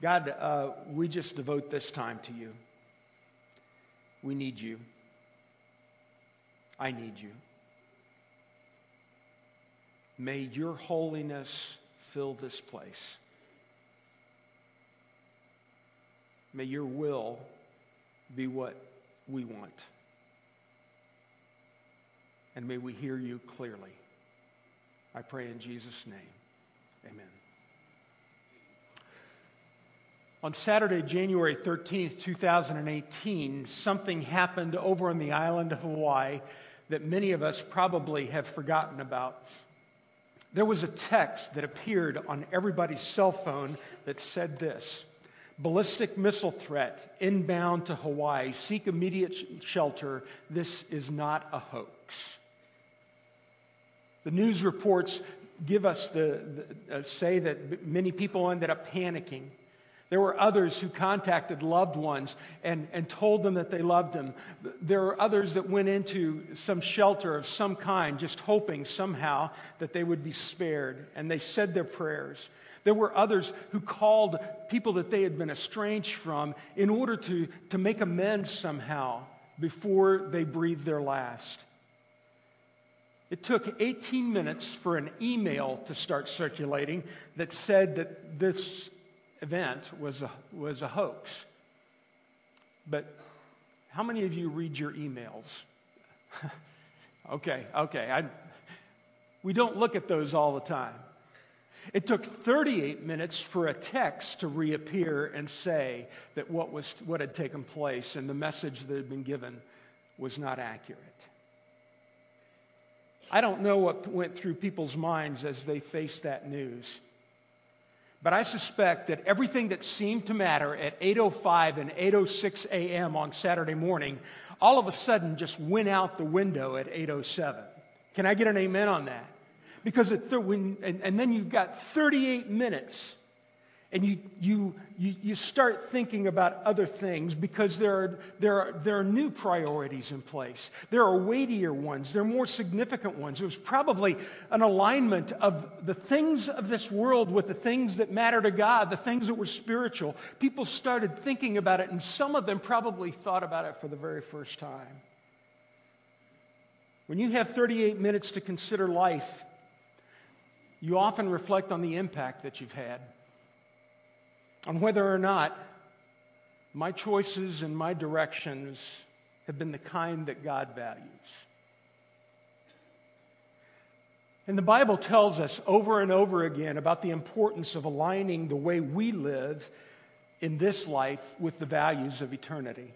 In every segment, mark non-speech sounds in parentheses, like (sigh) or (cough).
God, uh, we just devote this time to you. We need you. I need you. May your holiness fill this place. May your will be what we want. And may we hear you clearly. I pray in Jesus' name. Amen. On Saturday, January 13th, 2018, something happened over on the island of Hawaii that many of us probably have forgotten about. There was a text that appeared on everybody's cell phone that said this Ballistic missile threat inbound to Hawaii. Seek immediate shelter. This is not a hoax. The news reports give us the, the uh, say that many people ended up panicking. There were others who contacted loved ones and, and told them that they loved them. There were others that went into some shelter of some kind, just hoping somehow that they would be spared. And they said their prayers. There were others who called people that they had been estranged from in order to, to make amends somehow before they breathed their last. It took 18 minutes for an email to start circulating that said that this event was a, was a hoax. But how many of you read your emails? (laughs) okay, okay. I, we don't look at those all the time. It took 38 minutes for a text to reappear and say that what, was, what had taken place and the message that had been given was not accurate. I don't know what went through people's minds as they faced that news. But I suspect that everything that seemed to matter at 8:05 and 8:06 a.m. on Saturday morning all of a sudden just went out the window at 8:07. Can I get an amen on that? Because th- when, and, and then you've got 38 minutes and you, you, you, you start thinking about other things because there are, there, are, there are new priorities in place. There are weightier ones, there are more significant ones. It was probably an alignment of the things of this world with the things that matter to God, the things that were spiritual. People started thinking about it, and some of them probably thought about it for the very first time. When you have 38 minutes to consider life, you often reflect on the impact that you've had on whether or not my choices and my directions have been the kind that God values. And the Bible tells us over and over again about the importance of aligning the way we live in this life with the values of eternity.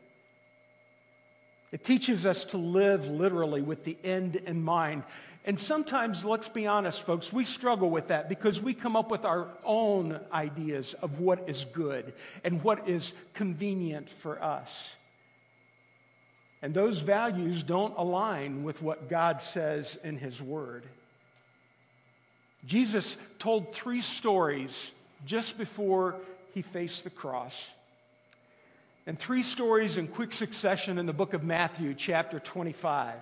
It teaches us to live literally with the end in mind. And sometimes, let's be honest, folks, we struggle with that because we come up with our own ideas of what is good and what is convenient for us. And those values don't align with what God says in His Word. Jesus told three stories just before He faced the cross. And three stories in quick succession in the book of Matthew, chapter 25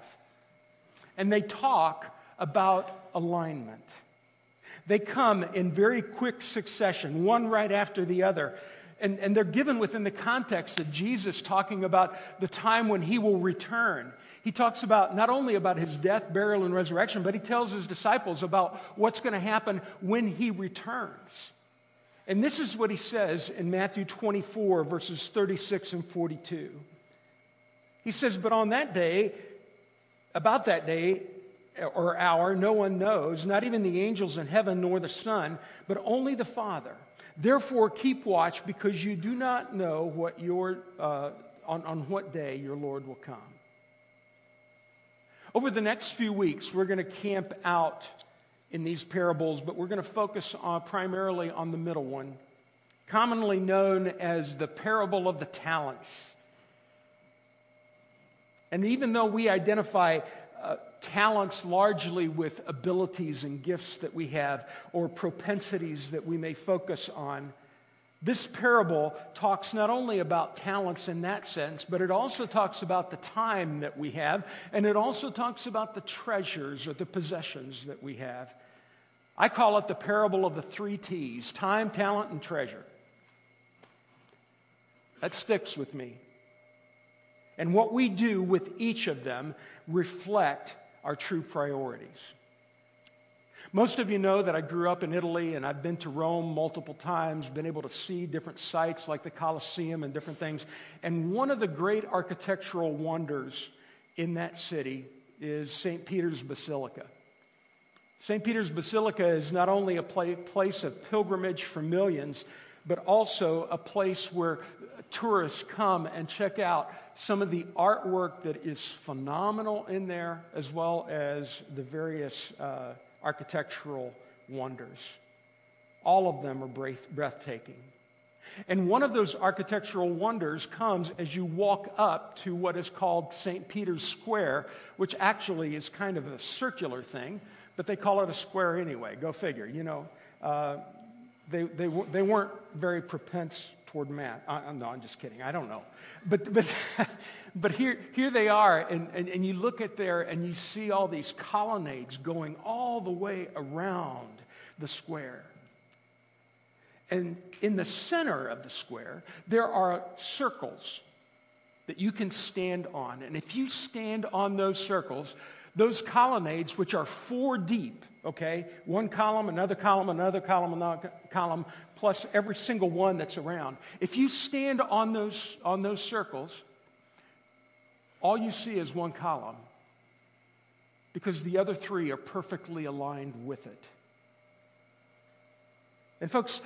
and they talk about alignment. They come in very quick succession, one right after the other. And, and they're given within the context of Jesus talking about the time when he will return. He talks about not only about his death, burial, and resurrection, but he tells his disciples about what's going to happen when he returns. And this is what he says in Matthew 24, verses 36 and 42. He says, But on that day, about that day or hour, no one knows, not even the angels in heaven nor the Son, but only the Father. Therefore, keep watch because you do not know what your, uh, on, on what day your Lord will come. Over the next few weeks, we're going to camp out in these parables, but we're going to focus on, primarily on the middle one, commonly known as the parable of the talents. And even though we identify uh, talents largely with abilities and gifts that we have or propensities that we may focus on, this parable talks not only about talents in that sense, but it also talks about the time that we have, and it also talks about the treasures or the possessions that we have. I call it the parable of the three T's time, talent, and treasure. That sticks with me. And what we do with each of them reflect our true priorities. Most of you know that I grew up in Italy and I've been to Rome multiple times, been able to see different sites like the Colosseum and different things. And one of the great architectural wonders in that city is St. Peter's Basilica. St. Peter's Basilica is not only a place of pilgrimage for millions, but also a place where tourists come and check out some of the artwork that is phenomenal in there, as well as the various uh, architectural wonders. All of them are breathtaking. And one of those architectural wonders comes as you walk up to what is called St. Peter's Square, which actually is kind of a circular thing, but they call it a square anyway. Go figure. You know, uh, they, they, they weren't very propense toward math. Uh, no, I'm just kidding. I don't know. But, but, (laughs) but here, here they are, and, and, and you look at there and you see all these colonnades going all the way around the square. And in the center of the square, there are circles that you can stand on. And if you stand on those circles, those colonnades, which are four deep, okay, one column, another column, another column, another column, plus every single one that's around. If you stand on those, on those circles, all you see is one column because the other three are perfectly aligned with it. And, folks,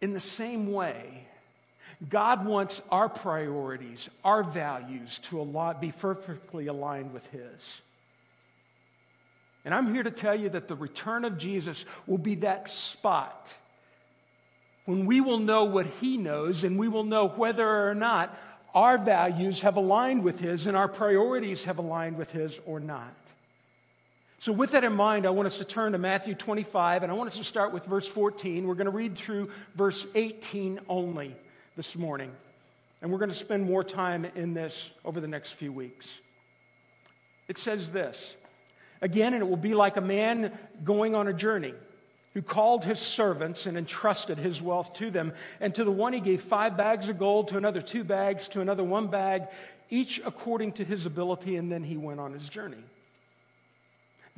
in the same way, God wants our priorities, our values to be perfectly aligned with His. And I'm here to tell you that the return of Jesus will be that spot when we will know what He knows and we will know whether or not our values have aligned with His and our priorities have aligned with His or not. So, with that in mind, I want us to turn to Matthew 25, and I want us to start with verse 14. We're going to read through verse 18 only this morning, and we're going to spend more time in this over the next few weeks. It says this Again, and it will be like a man going on a journey who called his servants and entrusted his wealth to them. And to the one he gave five bags of gold, to another two bags, to another one bag, each according to his ability, and then he went on his journey.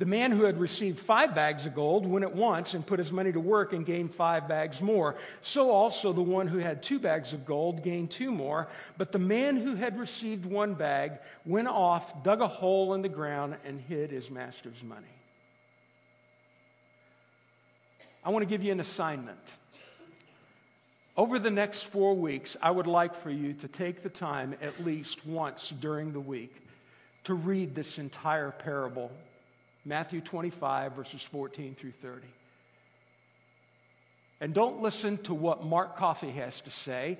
The man who had received five bags of gold went at once and put his money to work and gained five bags more. So also the one who had two bags of gold gained two more. But the man who had received one bag went off, dug a hole in the ground, and hid his master's money. I want to give you an assignment. Over the next four weeks, I would like for you to take the time at least once during the week to read this entire parable Matthew 25, verses 14 through 30. And don't listen to what Mark Coffey has to say,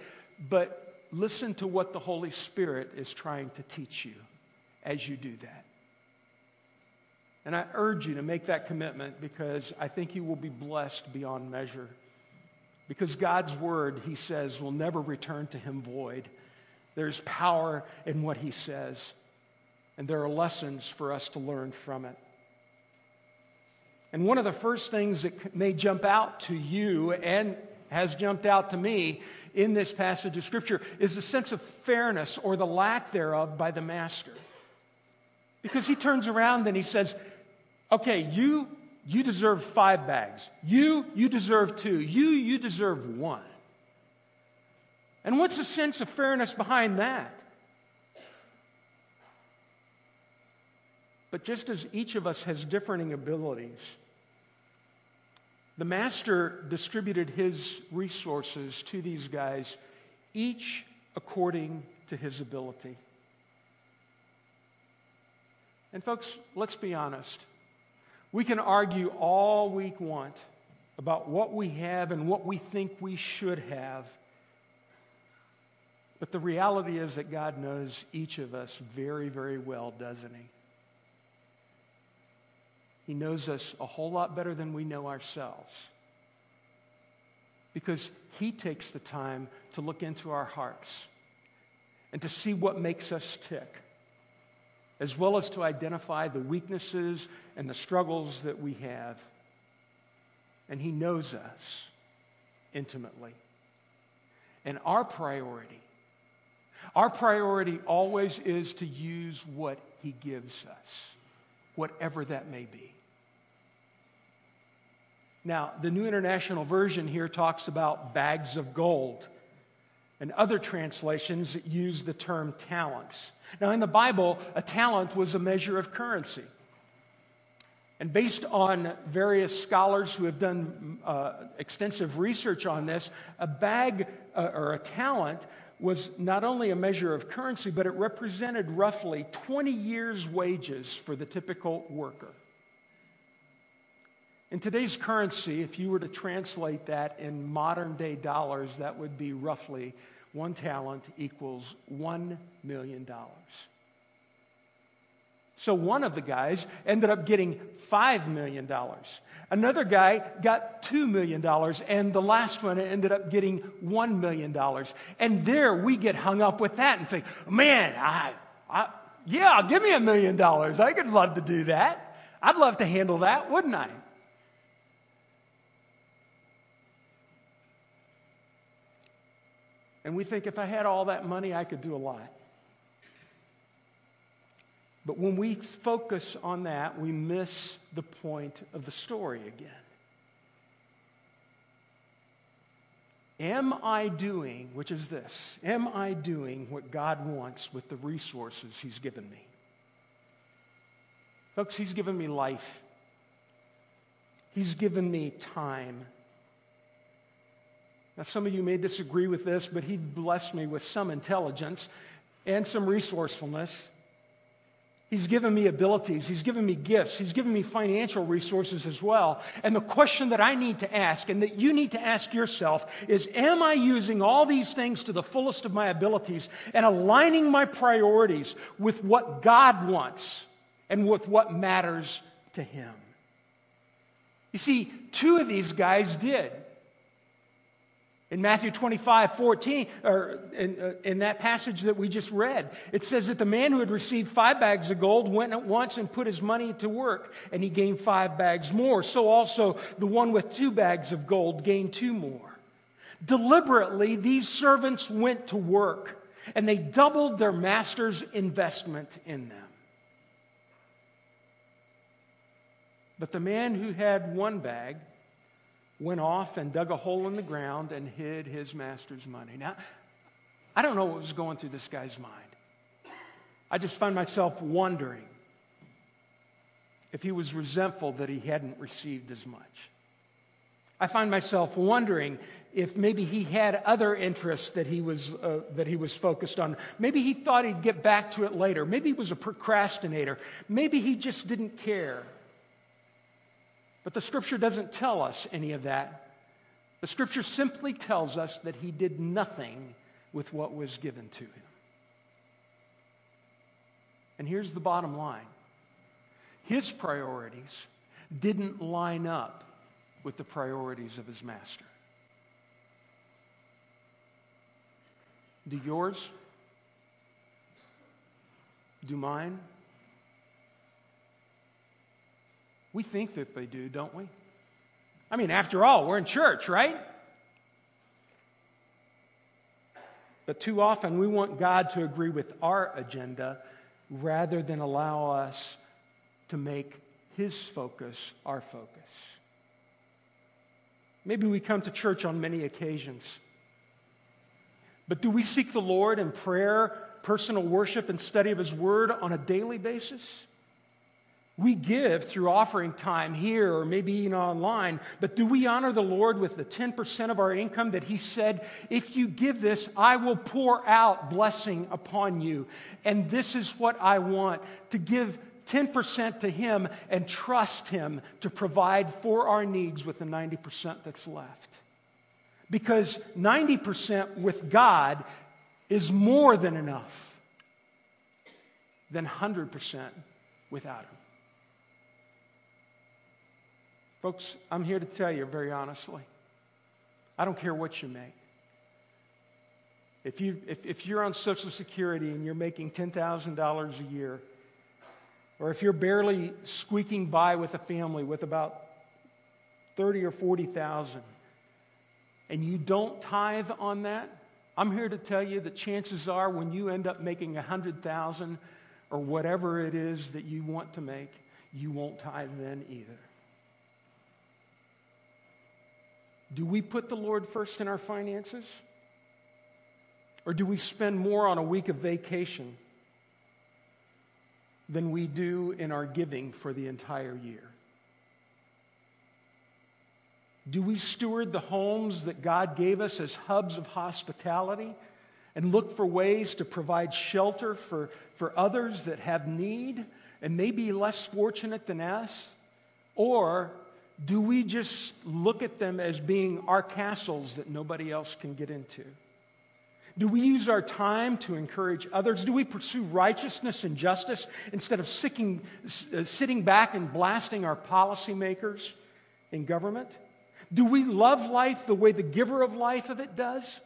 but listen to what the Holy Spirit is trying to teach you as you do that. And I urge you to make that commitment because I think you will be blessed beyond measure. Because God's word, he says, will never return to him void. There's power in what he says, and there are lessons for us to learn from it. And one of the first things that may jump out to you and has jumped out to me in this passage of Scripture is the sense of fairness or the lack thereof by the master. Because he turns around and he says, Okay, you, you deserve five bags. You, you deserve two. You, you deserve one. And what's the sense of fairness behind that? But just as each of us has differing abilities, the master distributed his resources to these guys, each according to his ability. And, folks, let's be honest. We can argue all we want about what we have and what we think we should have. But the reality is that God knows each of us very, very well, doesn't He? He knows us a whole lot better than we know ourselves. Because He takes the time to look into our hearts and to see what makes us tick, as well as to identify the weaknesses and the struggles that we have. And He knows us intimately. And our priority, our priority always is to use what He gives us, whatever that may be. Now, the New International Version here talks about bags of gold, and other translations use the term talents. Now, in the Bible, a talent was a measure of currency. And based on various scholars who have done uh, extensive research on this, a bag uh, or a talent was not only a measure of currency, but it represented roughly 20 years' wages for the typical worker. In today's currency, if you were to translate that in modern day dollars, that would be roughly one talent equals $1 million. So one of the guys ended up getting $5 million. Another guy got $2 million, and the last one ended up getting $1 million. And there we get hung up with that and think, man, I, I, yeah, give me a million dollars. I could love to do that. I'd love to handle that, wouldn't I? And we think if I had all that money, I could do a lot. But when we focus on that, we miss the point of the story again. Am I doing, which is this, am I doing what God wants with the resources He's given me? Folks, He's given me life, He's given me time. Now, some of you may disagree with this, but He blessed me with some intelligence and some resourcefulness. He's given me abilities. He's given me gifts. He's given me financial resources as well. And the question that I need to ask and that you need to ask yourself is Am I using all these things to the fullest of my abilities and aligning my priorities with what God wants and with what matters to Him? You see, two of these guys did. In Matthew 25, 14, or in, uh, in, that passage that we just read, it says that the man who had received five bags of gold went at once and put his money to work, and he gained five bags more. So also the one with two bags of gold gained two more. Deliberately, these servants went to work, and they doubled their master's investment in them. But the man who had one bag, went off and dug a hole in the ground and hid his master's money. Now, I don't know what was going through this guy's mind. I just find myself wondering if he was resentful that he hadn't received as much. I find myself wondering if maybe he had other interests that he was, uh, that he was focused on. Maybe he thought he'd get back to it later. Maybe he was a procrastinator. Maybe he just didn't care. But the scripture doesn't tell us any of that. The scripture simply tells us that he did nothing with what was given to him. And here's the bottom line his priorities didn't line up with the priorities of his master. Do yours? Do mine? We think that they do, don't we? I mean, after all, we're in church, right? But too often we want God to agree with our agenda rather than allow us to make His focus our focus. Maybe we come to church on many occasions. But do we seek the Lord in prayer, personal worship, and study of His Word on a daily basis? We give through offering time here or maybe even online, but do we honor the Lord with the 10% of our income that He said, if you give this, I will pour out blessing upon you? And this is what I want to give 10% to Him and trust Him to provide for our needs with the 90% that's left. Because 90% with God is more than enough than 100% without Him. Folks, I'm here to tell you very honestly I don't care what you make. If, you, if, if you're on Social Security and you're making $10,000 a year, or if you're barely squeaking by with a family with about 30 or 40,000, and you don't tithe on that, I'm here to tell you that chances are when you end up making a hundred thousand or whatever it is that you want to make, you won't tithe then either. Do we put the Lord first in our finances? Or do we spend more on a week of vacation than we do in our giving for the entire year? Do we steward the homes that God gave us as hubs of hospitality and look for ways to provide shelter for, for others that have need and may be less fortunate than us? Or do we just look at them as being our castles that nobody else can get into? Do we use our time to encourage others? Do we pursue righteousness and justice instead of sitting, uh, sitting back and blasting our policymakers in government? Do we love life the way the giver of life of it does?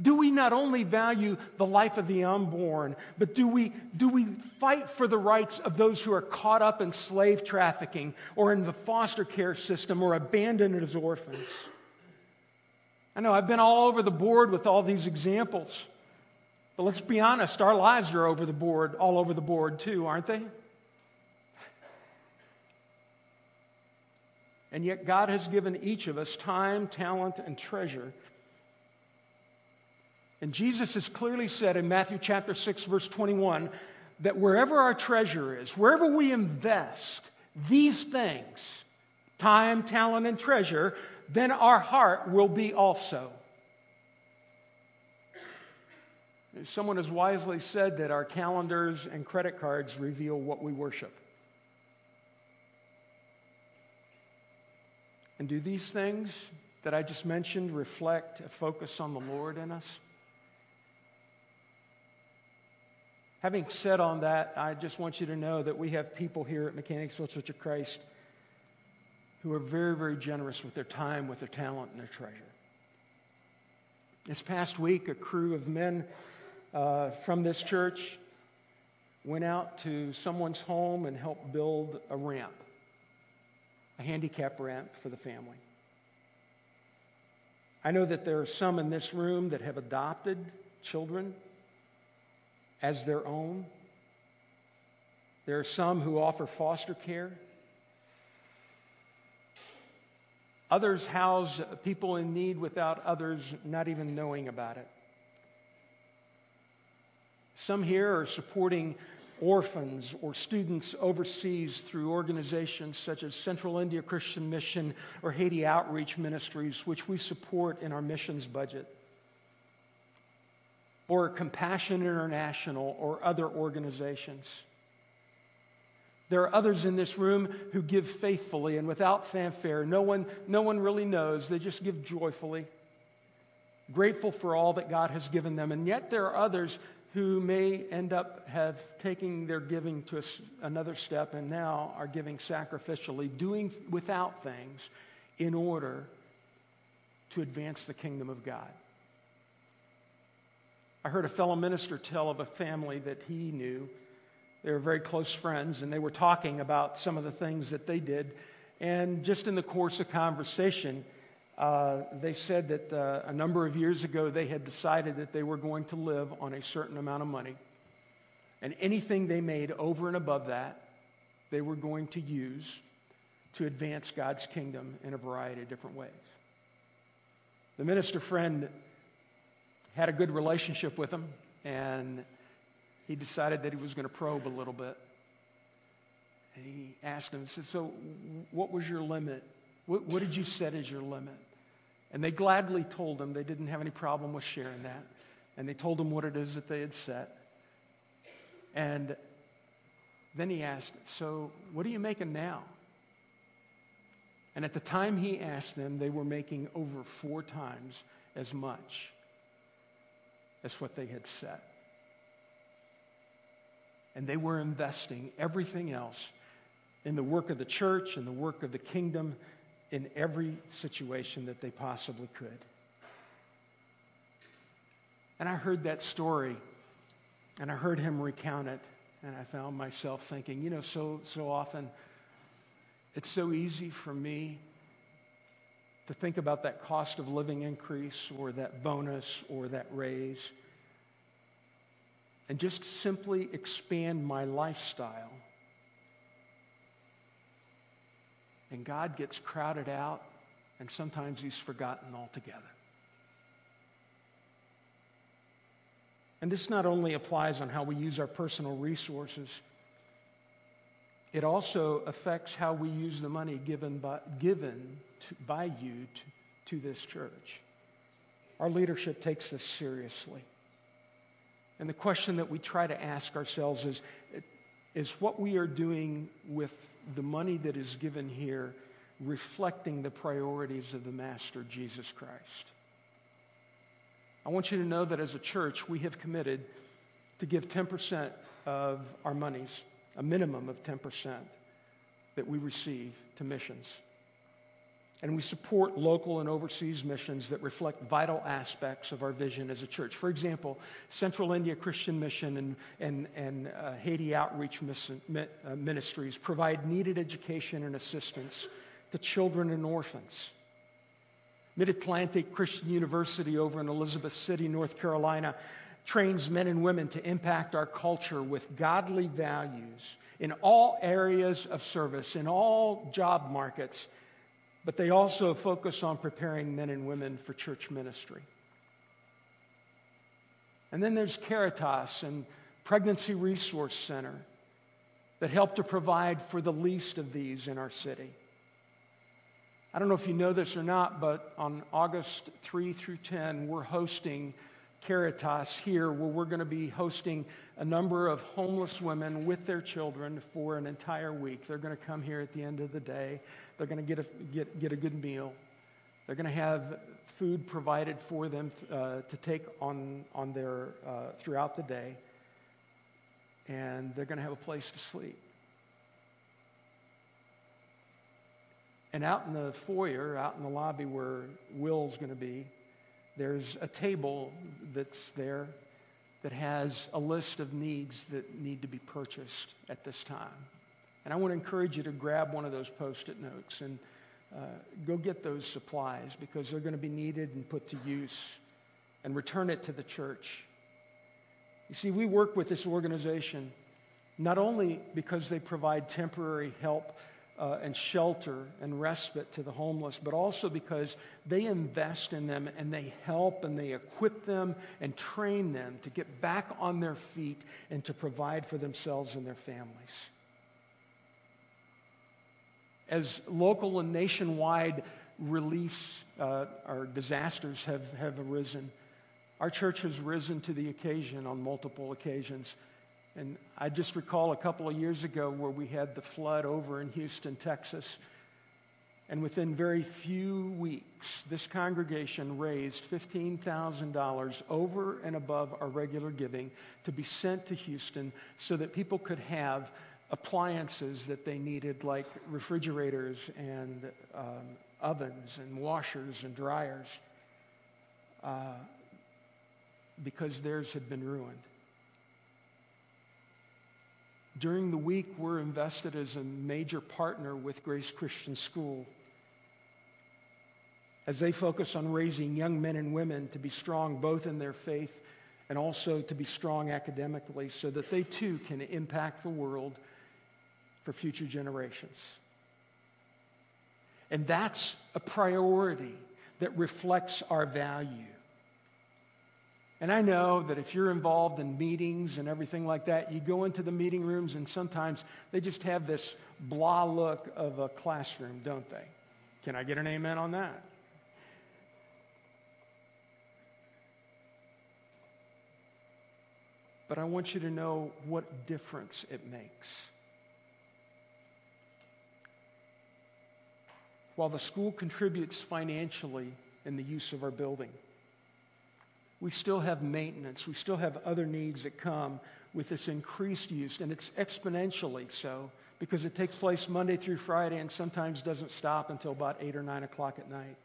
Do we not only value the life of the unborn, but do we, do we fight for the rights of those who are caught up in slave trafficking or in the foster care system or abandoned as orphans? I know I've been all over the board with all these examples, but let's be honest, our lives are over the board, all over the board too, aren't they? And yet, God has given each of us time, talent, and treasure. And Jesus has clearly said in Matthew chapter 6, verse 21, that wherever our treasure is, wherever we invest these things, time, talent, and treasure, then our heart will be also. Someone has wisely said that our calendars and credit cards reveal what we worship. And do these things that I just mentioned reflect a focus on the Lord in us? Having said on that, I just want you to know that we have people here at Mechanicsville Church of Christ who are very, very generous with their time, with their talent, and their treasure. This past week, a crew of men uh, from this church went out to someone's home and helped build a ramp a handicap ramp for the family. I know that there are some in this room that have adopted children as their own. There are some who offer foster care. Others house people in need without others not even knowing about it. Some here are supporting orphans or students overseas through organizations such as Central India Christian Mission or Haiti Outreach Ministries, which we support in our missions budget, or Compassion International or other organizations. There are others in this room who give faithfully and without fanfare. No one, no one really knows. They just give joyfully, grateful for all that God has given them. And yet there are others who may end up have taking their giving to another step and now are giving sacrificially, doing without things in order to advance the kingdom of God. I heard a fellow minister tell of a family that he knew. They were very close friends, and they were talking about some of the things that they did. And just in the course of conversation, uh, they said that uh, a number of years ago they had decided that they were going to live on a certain amount of money. And anything they made over and above that, they were going to use to advance God's kingdom in a variety of different ways. The minister friend had a good relationship with him, and he decided that he was going to probe a little bit. And he asked him, he said, So, what was your limit? What, what did you set as your limit? And they gladly told him they didn't have any problem with sharing that. And they told him what it is that they had set. And then he asked, So, what are you making now? And at the time he asked them, they were making over four times as much as what they had set. And they were investing everything else in the work of the church and the work of the kingdom in every situation that they possibly could. And I heard that story and I heard him recount it, and I found myself thinking, you know, so, so often it's so easy for me to think about that cost of living increase or that bonus or that raise and just simply expand my lifestyle. And God gets crowded out, and sometimes He's forgotten altogether. And this not only applies on how we use our personal resources, it also affects how we use the money given by, given to, by you to, to this church. Our leadership takes this seriously. And the question that we try to ask ourselves is, is what we are doing with the money that is given here reflecting the priorities of the Master, Jesus Christ? I want you to know that as a church, we have committed to give 10% of our monies, a minimum of 10% that we receive to missions. And we support local and overseas missions that reflect vital aspects of our vision as a church. For example, Central India Christian Mission and, and, and uh, Haiti Outreach uh, Ministries provide needed education and assistance to children and orphans. Mid Atlantic Christian University over in Elizabeth City, North Carolina, trains men and women to impact our culture with godly values in all areas of service, in all job markets, but they also focus on preparing men and women for church ministry. And then there's Caritas and Pregnancy Resource Center that help to provide for the least of these in our city. I don't know if you know this or not, but on August 3 through 10, we're hosting Caritas here, where we're going to be hosting a number of homeless women with their children for an entire week. They're going to come here at the end of the day. They're going to get a, get, get a good meal. They're going to have food provided for them uh, to take on, on their, uh, throughout the day. And they're going to have a place to sleep. And out in the foyer, out in the lobby where Will's going to be, there's a table that's there that has a list of needs that need to be purchased at this time. And I want to encourage you to grab one of those post it notes and uh, go get those supplies because they're going to be needed and put to use and return it to the church. You see, we work with this organization not only because they provide temporary help uh, and shelter and respite to the homeless, but also because they invest in them and they help and they equip them and train them to get back on their feet and to provide for themselves and their families. As local and nationwide reliefs uh, or disasters have, have arisen, our church has risen to the occasion on multiple occasions and I just recall a couple of years ago where we had the flood over in Houston, Texas. And within very few weeks, this congregation raised $15,000 over and above our regular giving to be sent to Houston so that people could have appliances that they needed, like refrigerators and um, ovens and washers and dryers, uh, because theirs had been ruined. During the week, we're invested as a major partner with Grace Christian School as they focus on raising young men and women to be strong both in their faith and also to be strong academically so that they too can impact the world for future generations. And that's a priority that reflects our value. And I know that if you're involved in meetings and everything like that, you go into the meeting rooms and sometimes they just have this blah look of a classroom, don't they? Can I get an amen on that? But I want you to know what difference it makes. While the school contributes financially in the use of our building, we still have maintenance. We still have other needs that come with this increased use, and it's exponentially so because it takes place Monday through Friday and sometimes doesn't stop until about 8 or 9 o'clock at night.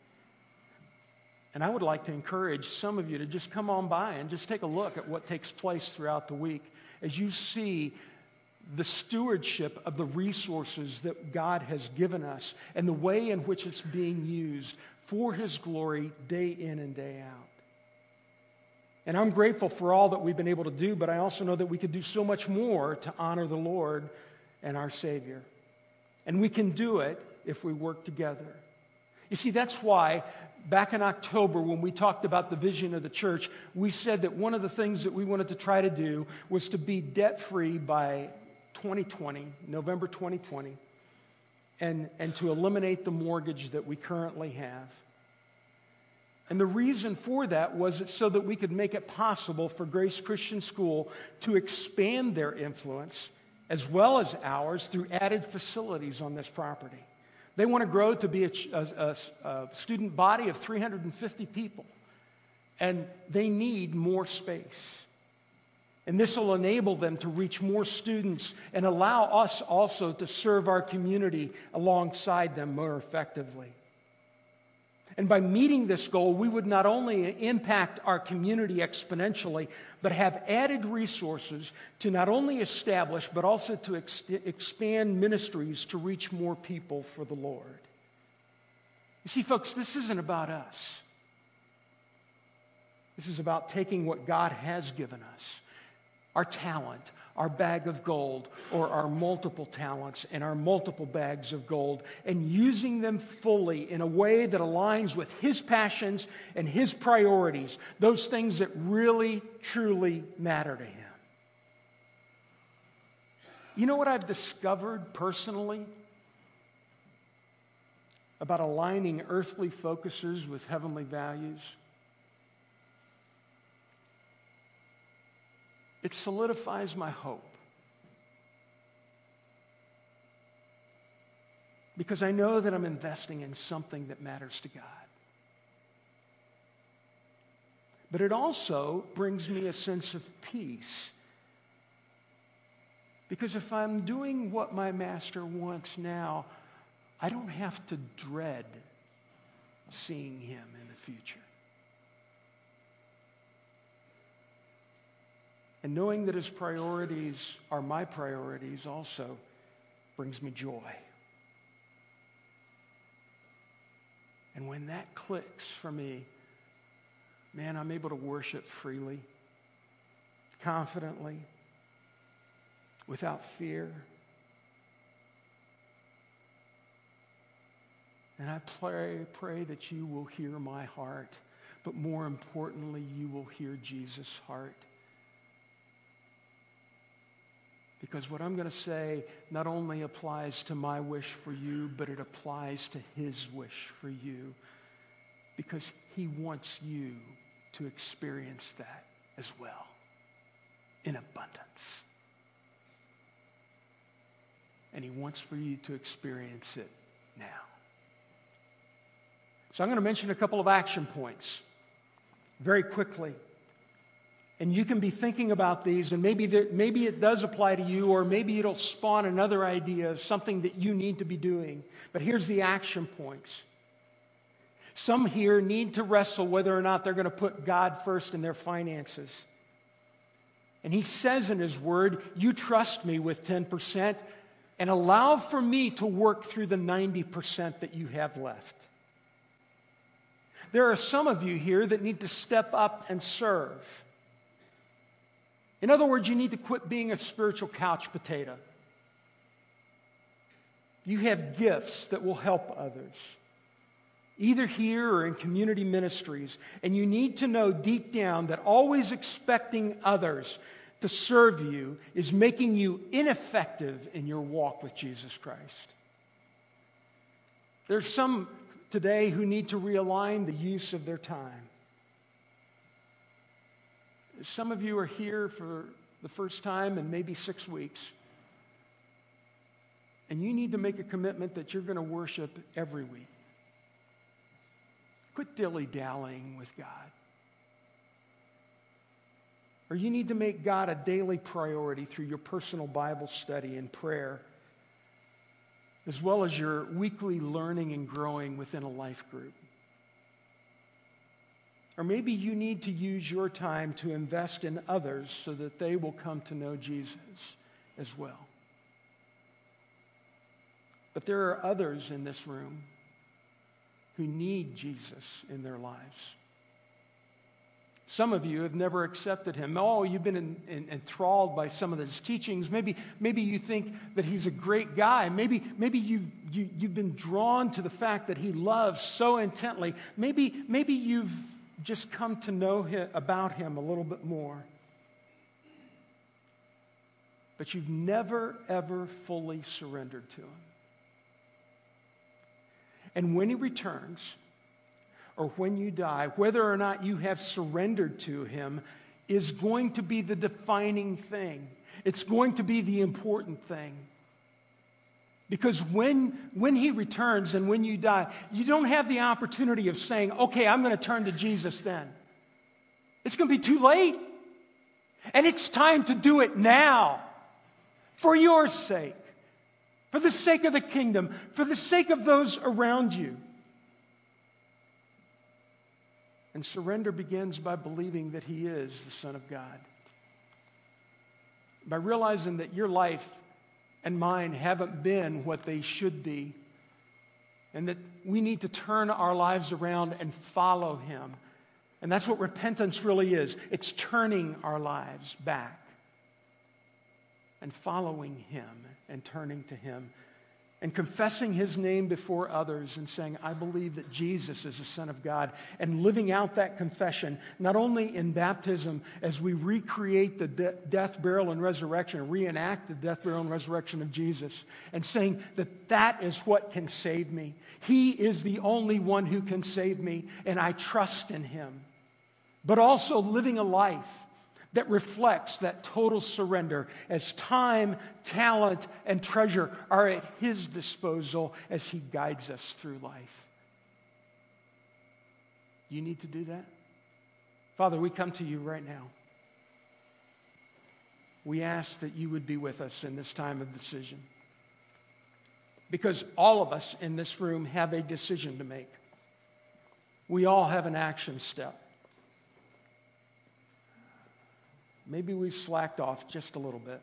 And I would like to encourage some of you to just come on by and just take a look at what takes place throughout the week as you see the stewardship of the resources that God has given us and the way in which it's being used for His glory day in and day out. And I'm grateful for all that we've been able to do, but I also know that we could do so much more to honor the Lord and our Savior. And we can do it if we work together. You see, that's why back in October, when we talked about the vision of the church, we said that one of the things that we wanted to try to do was to be debt free by 2020, November 2020, and, and to eliminate the mortgage that we currently have. And the reason for that was so that we could make it possible for Grace Christian School to expand their influence as well as ours through added facilities on this property. They want to grow to be a, a, a, student body of 350 people, and they need more space. And this will enable them to reach more students and allow us also to serve our community alongside them more effectively. And by meeting this goal, we would not only impact our community exponentially, but have added resources to not only establish, but also to ex- expand ministries to reach more people for the Lord. You see, folks, this isn't about us. This is about taking what God has given us our talent, our bag of gold or our multiple talents and our multiple bags of gold and using them fully in a way that aligns with His passions and His priorities, those things that really, truly matter to Him. You know what I've discovered personally about aligning earthly focuses with heavenly values? It solidifies my hope. Because I know that I'm investing in something that matters to God. But it also brings me a sense of peace. Because if I'm doing what my master wants now, I don't have to dread seeing him in the future. And knowing that his priorities are my priorities also brings me joy. And when that clicks for me, man, I'm able to worship freely, confidently, without fear. And I pray, pray that you will hear my heart, but more importantly, you will hear Jesus' heart. Because what I'm going to say not only applies to my wish for you, but it applies to his wish for you. Because he wants you to experience that as well in abundance. And he wants for you to experience it now. So I'm going to mention a couple of action points very quickly. And you can be thinking about these, and maybe, there, maybe it does apply to you, or maybe it'll spawn another idea of something that you need to be doing. But here's the action points. Some here need to wrestle whether or not they're going to put God first in their finances. And he says in his word, You trust me with 10% and allow for me to work through the 90% that you have left. There are some of you here that need to step up and serve. In other words, you need to quit being a spiritual couch potato. You have gifts that will help others, either here or in community ministries. And you need to know deep down that always expecting others to serve you is making you ineffective in your walk with Jesus Christ. There's some today who need to realign the use of their time. Some of you are here for the first time in maybe six weeks. And you need to make a commitment that you're going to worship every week. Quit dilly dallying with God. Or you need to make God a daily priority through your personal Bible study and prayer, as well as your weekly learning and growing within a life group. Or maybe you need to use your time to invest in others so that they will come to know Jesus as well. But there are others in this room who need Jesus in their lives. Some of you have never accepted him. Oh, you've been in, in, enthralled by some of his teachings. Maybe, maybe you think that he's a great guy. Maybe, maybe you've, you, have you have been drawn to the fact that he loves so intently. Maybe, maybe you've just come to know him, about him a little bit more. But you've never, ever fully surrendered to him. And when he returns, or when you die, whether or not you have surrendered to Him, is going to be the defining thing. It's going to be the important thing. Because when, when He returns and when you die, you don't have the opportunity of saying, okay, I'm going to turn to Jesus then. It's going to be too late. And it's time to do it now for your sake, for the sake of the kingdom, for the sake of those around you. And surrender begins by believing that He is the Son of God. By realizing that your life and mine haven't been what they should be, and that we need to turn our lives around and follow Him. And that's what repentance really is it's turning our lives back and following Him and turning to Him and confessing his name before others and saying, I believe that Jesus is the Son of God, and living out that confession, not only in baptism as we recreate the de- death, burial, and resurrection, reenact the death, burial, and resurrection of Jesus, and saying that that is what can save me. He is the only one who can save me, and I trust in him. But also living a life that reflects that total surrender as time, talent, and treasure are at His disposal as He guides us through life. You need to do that? Father, we come to you right now. We ask that you would be with us in this time of decision. Because all of us in this room have a decision to make. We all have an action step. Maybe we've slacked off just a little bit.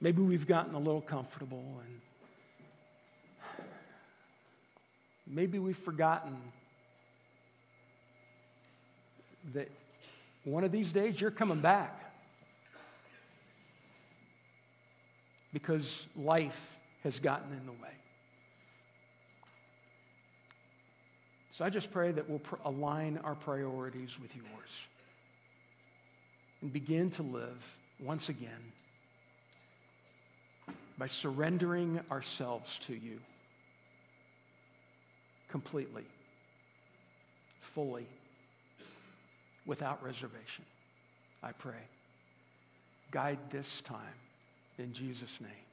Maybe we've gotten a little comfortable and maybe we've forgotten that one of these days you're coming back because life has gotten in the way. So I just pray that we'll pr- align our priorities with yours and begin to live once again by surrendering ourselves to you completely, fully, without reservation. I pray. Guide this time in Jesus' name.